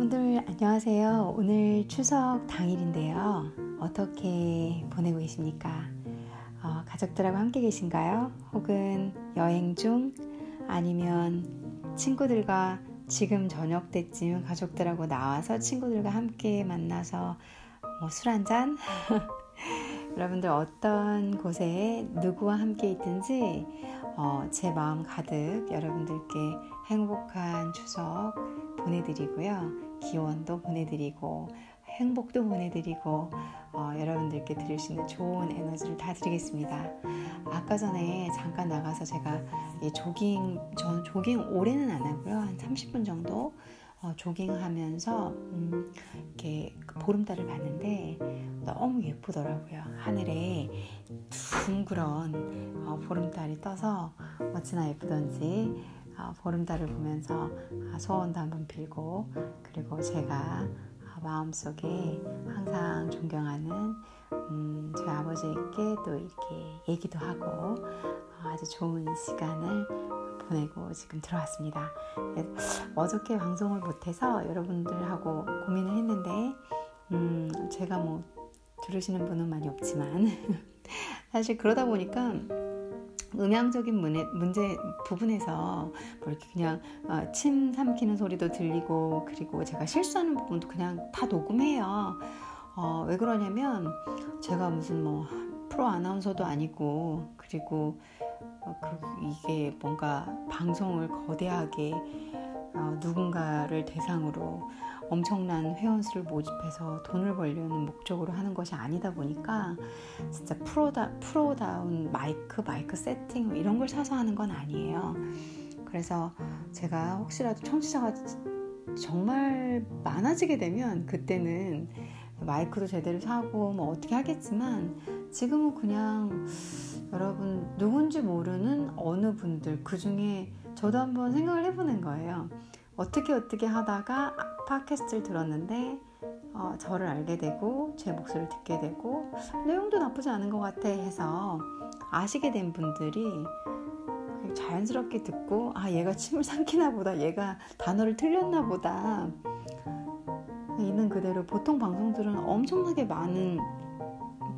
여러분들 안녕하세요. 오늘 추석 당일인데요. 어떻게 보내고 계십니까? 어, 가족들하고 함께 계신가요? 혹은 여행 중 아니면 친구들과 지금 저녁 때쯤 가족들하고 나와서 친구들과 함께 만나서 뭐 술 한잔? 여러분들 어떤 곳에 누구와 함께 있든지 어, 제 마음 가득 여러분들께 행복한 추석 보내드리고요. 기원도 보내드리고 행복도 보내드리고 어, 여러분들께 드릴 수 있는 좋은 에너지를 다 드리겠습니다. 아까 전에 잠깐 나가서 제가 조깅, 전 조깅 오래는 안 하고요. 한 30분 정도 어, 조깅하면서 음, 이렇게 그 보름달을 봤는데 너무 예쁘더라고요. 하늘에 둥그런 어, 보름달이 떠서 어찌나 예쁘던지 어, 보름달을 보면서 아, 소원도 한번 빌고 그리고 제가 어, 마음속에 항상 존경하는 음, 저희 아버지께 또 이렇게 얘기도 하고 어, 아주 좋은 시간을 보내고 지금 들어왔습니다. 네, 어저께 방송을 못해서 여러분들하고 고민을 했는데 음, 제가 뭐 들으시는 분은 많이 없지만 사실 그러다 보니까 음향적인 문제, 문제 부분에서 뭐 이렇게 그냥 어, 침 삼키는 소리도 들리고 그리고 제가 실수하는 부분도 그냥 다 녹음해요. 어, 왜 그러냐면 제가 무슨 뭐 프로 아나운서도 아니고 그리고 어, 그, 이게 뭔가 방송을 거대하게 어, 누군가를 대상으로 엄청난 회원수를 모집해서 돈을 벌려는 목적으로 하는 것이 아니다 보니까 진짜 프로다, 프로다운 마이크, 마이크 세팅 뭐 이런 걸 사서 하는 건 아니에요. 그래서 제가 혹시라도 청취자가 정말 많아지게 되면 그때는 마이크도 제대로 사고 뭐 어떻게 하겠지만 지금은 그냥 여러분 누군지 모르는 어느 분들 그 중에 저도 한번 생각을 해보는 거예요. 어떻게 어떻게 하다가 팟캐스트를 들었는데 어, 저를 알게 되고 제 목소리를 듣게 되고 내용도 나쁘지 않은 것 같아 해서 아시게 된 분들이 자연스럽게 듣고 아 얘가 침을 삼키나 보다 얘가 단어를 틀렸나 보다. 있는 그대로 보통 방송들은 엄청나게 많은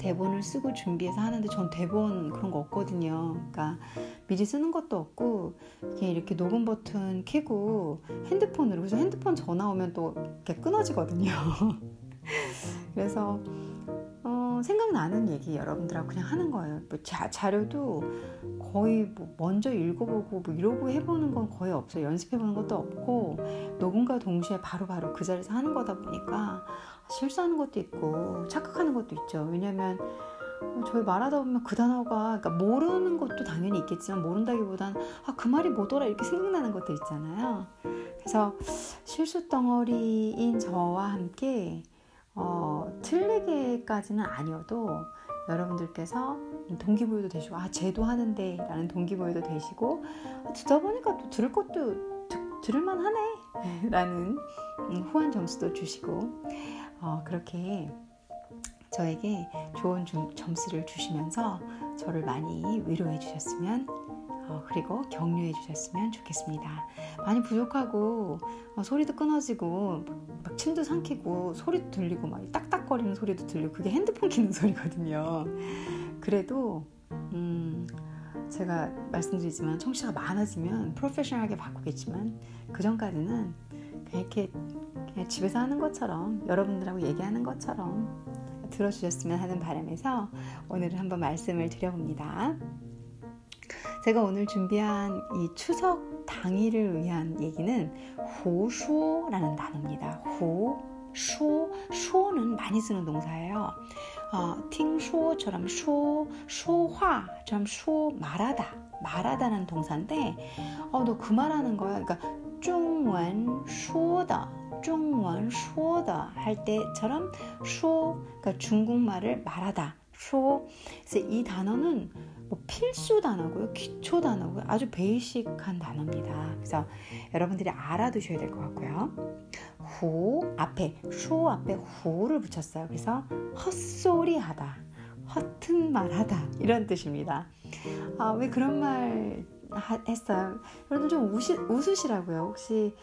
대본을 쓰고 준비해서 하는데 전 대본 그런 거 없거든요. 그러니까 미리 쓰는 것도 없고 그냥 이렇게 녹음 버튼 켜고 핸드폰으로 그래서 핸드폰 전화 오면 또 이렇게 끊어지거든요. 그래서 어, 생각나는 얘기 여러분들하고 그냥 하는 거예요. 뭐 자, 자료도 거의 뭐 먼저 읽어보고 뭐 이러고 해보는 건 거의 없어요. 연습해보는 것도 없고 녹음과 동시에 바로바로 바로 그 자리에서 하는 거다 보니까 실수하는 것도 있고 착각하는 것도 있죠. 왜냐면 저희 말하다 보면 그 단어가 그러니까 모르는 것도 당연히 있겠지만 모른다기보단 아 그 말이 뭐더라 이렇게 생각나는 것도 있잖아요. 그래서 실수 덩어리인 저와 함께 어, 틀리게까지는 아니어도 여러분들께서 동기부여도 되시고 아 쟤도 하는데 라는 동기부여도 되시고 아, 듣다 보니까 또 들을 것도 드, 들을만 하네 라는 음, 후한 점수도 주시고 어, 그렇게 저에게 좋은 좀, 점수를 주시면서 저를 많이 위로해 주셨으면 어, 그리고 격려해 주셨으면 좋겠습니다. 많이 부족하고 어, 소리도 끊어지고 막 침도 삼키고 소리도 들리고 막 딱딱거리는 소리도 들리고 그게 핸드폰 키는 소리거든요. 그래도 음, 제가 말씀드리지만 청취자가 많아지면 프로페셔널하게 바꾸겠지만 그 전까지는 이렇게 예, 집에서 하는 것처럼 여러분들하고 얘기하는 것처럼 들어주셨으면 하는 바람에서 오늘은 한번 말씀을 드려봅니다. 제가 오늘 준비한 이 추석 당일을 위한 얘기는 호수라는 단어입니다. 호, 쇼, 쇼는 많이 쓰는 동사예요. 어, 팅쇼처럼 쇼, 쇼화처럼 쇼 말하다, 말하다는 동사인데 어, 너 그 말하는 거야? 그러니까 중원 쇼다 중원 쇼더 할 때처럼 쇼 그러니까 중국말을 말하다. 쇼. 그래서 이 단어는 뭐 필수 단어고요. 기초 단어고요. 아주 베이식한 단어입니다. 그래서 여러분들이 알아두셔야 될 것 같고요. 후 앞에 쇼 앞에 후를 붙였어요. 그래서 헛소리하다 허튼 말하다 이런 뜻입니다. 아, 왜 그런 말 했어요. 여러분 좀 우시, 웃으시라고요. 혹시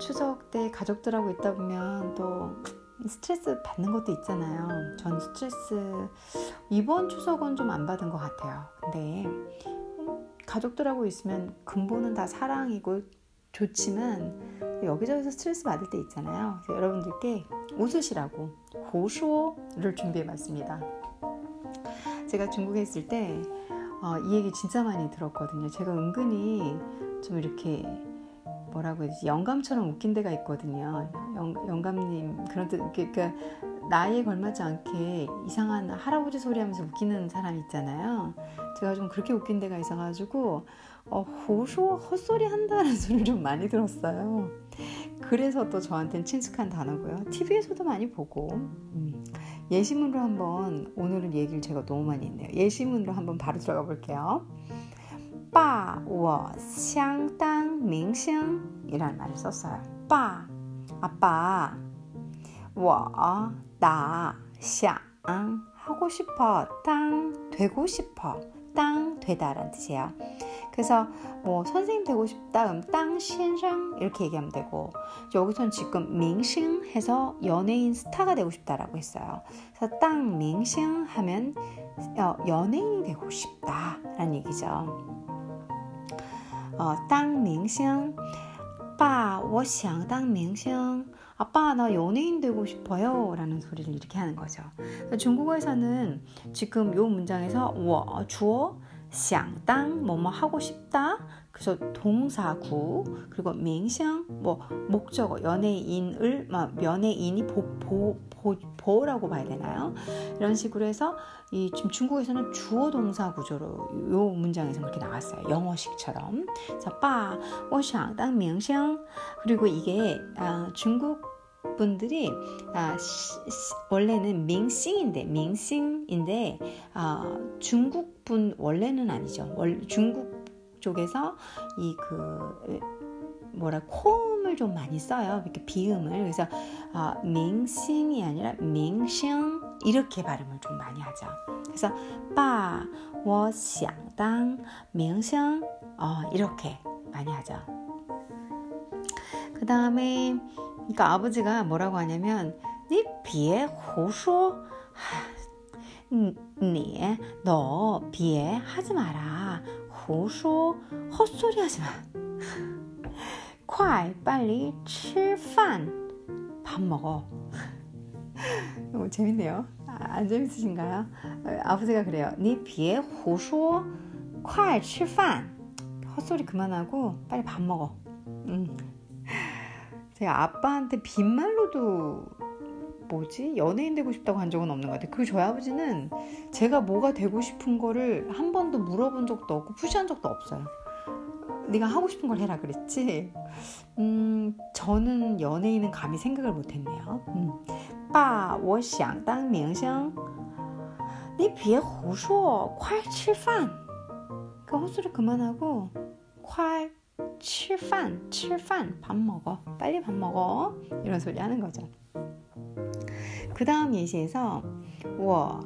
추석 때 가족들하고 있다 보면 또 스트레스 받는 것도 있잖아요. 전 스트레스 이번 추석은 좀 안 받은 것 같아요. 근데 가족들하고 있으면 근본은 다 사랑이고 좋지만 여기저기서 스트레스 받을 때 있잖아요. 여러분들께 웃으시라고 고쇼를 준비해봤습니다. 제가 중국에 있을 때 이 어, 얘기 진짜 많이 들었거든요. 제가 은근히 좀 이렇게 뭐라고 해야 되지 영감처럼 웃긴 데가 있거든요. 영, 영감님 그런 뜻 그러니까 나이에 걸맞지 않게 이상한 할아버지 소리하면서 웃기는 사람 있잖아요. 제가 좀 그렇게 웃긴 데가 있어가지고 어, 호소 헛소리 한다는 소리를 좀 많이 들었어요. 그래서 또 저한테는 친숙한 단어고요. TV에서도 많이 보고 음. 예시문으로 한번 오늘은 얘기를 제가 너무 많이 했네요. 예시문으로 한번 바로 들어가 볼게요. 爸我相当明星이라는 말을 썼어요. 爸 아빠 我나想 하고 싶어 땅 되고 싶어 땅 되다라는 뜻이에요. 그래서 뭐 선생님 되고 싶다 그럼 땅 신상 이렇게 얘기하면 되고 여기선 지금 밍싱 해서 연예인 스타가 되고 싶다라고 했어요. 그래서 땅 밍싱 하면 어, 연예인이 되고 싶다라는 얘기죠. 어, 땅 밍싱 爸我想当明星 아빠 나 연예인 되고 싶어요 라는 소리를 이렇게 하는 거죠 중국어에서는 지금 요 문장에서 我 주어 想当 뭐뭐 하고 싶다. 그래서 동사구 그리고 맹샹 뭐 목적어 연예인을 막 연예인이 보, 보, 보, 보라고 봐야 되나요? 이런 식으로 해서 이 지금 중국에서는 주어 동사 구조로 요 문장에서 그렇게 나왔어요. 영어식처럼. 자, 빠, 워샹, 땅, 명샹. 그리고 이게 아, 중국 분들이 아, 시, 원래는 밍싱인데 밍싱인데 아, 중국 분 원래는 아니죠. 월, 중국 쪽에서 이 그 뭐라 코음을 좀 많이 써요. 이렇게 비음을 그래서 아, 밍싱이 아니라 밍싱 이렇게 발음을 좀 많이 하죠. 그래서 빠, 워, 샹당, 밍싱 어, 이렇게 많이 하죠. 그 다음에 그러니까 아버지가 뭐라고 하냐면 你别胡说 니, 너 비에 하지 마라. 胡说 헛소리 하지 마. 快 빨리 吃饭밥 먹어. 어, 재밌네요. 아, 안 재밌으신가요? 아버지가 그래요. 니 비에 胡说快吃饭 헛소리 그만하고 빨리 밥 먹어. 음. 제가 아빠한테 빈말로도 뭐지 연예인 되고 싶다고 한 적은 없는 것 같아요. 그 저희 아버지는 제가 뭐가 되고 싶은 거를 한 번도 물어본 적도 없고 푸시한 적도 없어요. 네가 하고 싶은 걸 해라 그랬지. 음, 저는 연예인은 감히 생각을 못했네요. 음. 爸我想当明星你别胡说快吃饭그 헛소리 그만하고 快 吃饭, 吃饭밥 먹어. 빨리 밥 먹어. 이런 소리 하는 거죠. 그 다음 예시에서 我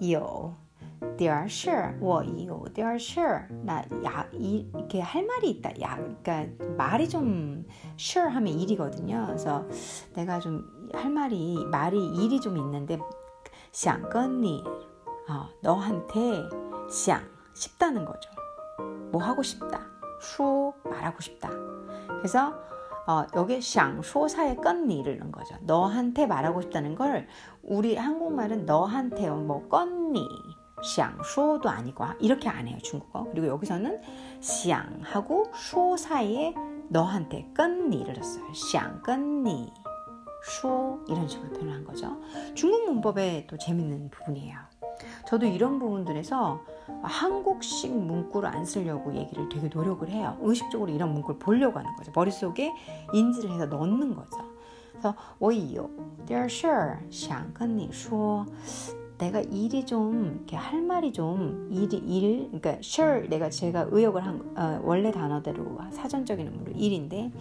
有点事我有点事나 야, 이, 이렇게 할 말이 있다. 야, 그러니까 말이 좀 sure 하면 일이거든요. 그래서 내가 좀 할 말이 말이 일이 좀 있는데 想跟你 어, 너한테 想 싶다는 거죠. 뭐 하고 싶다. 쇼 말하고 싶다. 그래서 어, 여기 샹소사의 건니를 넣은 거죠. 너한테 말하고 싶다는 걸 우리 한국말은 너한테 뭐 건니 샹소도 아니고 이렇게 안 해요 중국어. 그리고 여기서는 샹하고 소 사이에 너한테 끈니를 넣었어요. 샹끈니 쇼 이런 식으로 표현한 거죠. 중국 문법에 또 재밌는 부분이에요. 저도 이런 부분들에서 한국식 문구를 안 쓰려고 얘기를 되게 노력을 해요. 의식적으로 이런 문구를 보려고 하는 거죠. 머릿속에 인지를 해서 넣는 거죠. 그래서 我有点事想跟你说 내가 일이 좀 이렇게 할 말이 좀 일이 일 그러니까 sure 내가 제가 의역을 한 어, 원래 단어대로 사전적인 의미로 일인데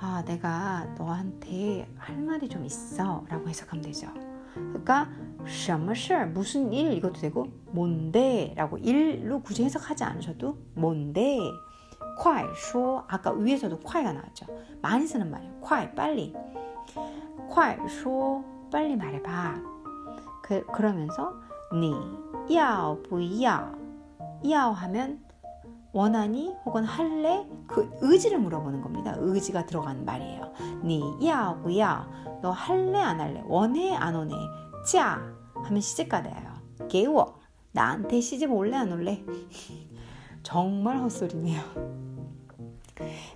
아 내가 너한테 할 말이 좀 있어라고 해석하면 되죠. 그러니까 什么事 무슨 일 이것도 되고 뭔데 라고 일로 굳이 해석하지 않으셔도 뭔데 快说 아까 위에서도 快가 나왔죠. 많이 쓰는 말이에요. 快 빨리 快说 빨리 말해봐. 그, 그러면서 你要不要要 하면 원하니 혹은 할래 그 의지를 물어보는 겁니다. 의지가 들어간 말이에요. 你要不要너 할래 안 할래 원해 안 원해 자 하면 시집가다예요. 给我 나한테 시집 올래 안 올래 정말 헛소리네요.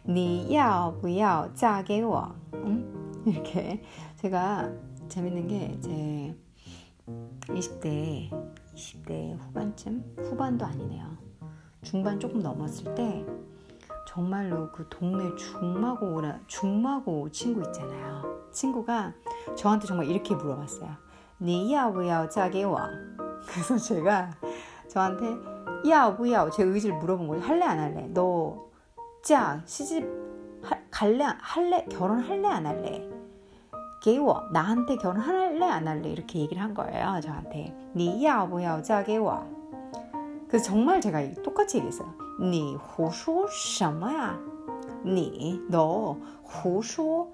你要不要嫁给我? 응? 이렇게 제가 재밌는 게 제 20대 20대 후반쯤 후반도 아니네요. 중반 조금 넘었을 때 정말로 그 동네 중마고 중마고 친구 있잖아요. 친구가 저한테 정말 이렇게 물어봤어요. 你要不要嫁给我? 그래서 제가 저한테 要不要제 의지를 물어본 거예요. 할래 안 할래? 너 자, 시집 하, 갈래 할래 결혼할래 안 할래? 给我 나한테 결혼할래 안 할래? 이렇게 얘기를 한 거예요. 저한테 你要不要嫁给我? 그래서 정말 제가 똑같이 얘기했어요. 你胡说什么呀?你너胡说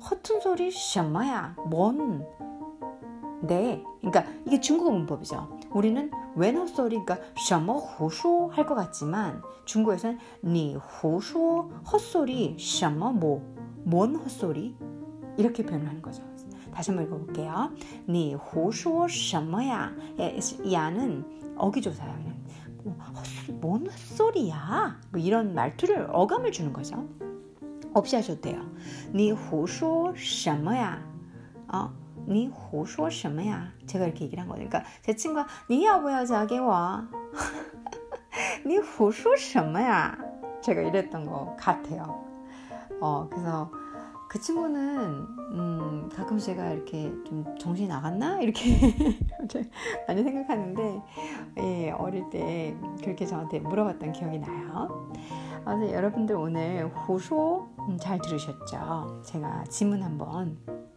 허튼 소리 什么呀?뭔 네. 그러니까 이게 중국어 문법이죠. 우리는 외노 소리, 그러니까 샤머 호쇼 할 것 같지만 중국에서는 니 호쇼 헛소리 샤머 뭐뭔 헛소리 이렇게 표현하는 거죠. 다시 한번 읽어볼게요. 니 호쇼 샤머야 야는 어기조사야 그냥 뭐, 헛소, 뭔 헛소리야 뭐 이런 말투를 어감을 주는 거죠. 없이 하셔도 돼요. 니 호쇼 샤머야 어? 你胡说什么呀? 제가 이렇게 얘기를 한 거예요. 그러니까 제 친구가 你要不要嫁给我?你胡说什么呀? 제가 이랬던 것 같아요. 어, 그래서 그 친구는 음, 가끔 제가 이렇게 좀 정신이 나갔나 이렇게 많이 생각하는데 예, 어릴 때 그렇게 저한테 물어봤던 기억이 나요. 그래서 여러분들 오늘 호소 음, 잘 들으셨죠? 제가 지문 한번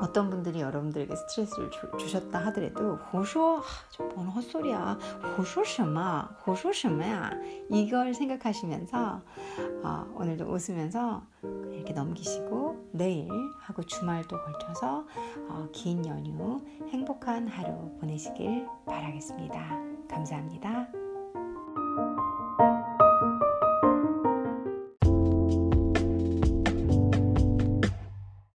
어떤 분들이 여러분들에게 스트레스를 주, 셨다 하더라도 호쇼 저뭔 헛소리야 호쇼셔마 호쇼셔마야 이걸 생각하시면서 어, 오늘도 웃으면서 이렇게 넘기시고 내일 하고 주말도 걸쳐서 어, 긴 연휴 행복한 하루 보내시길 바라겠습니다. 감사합니다.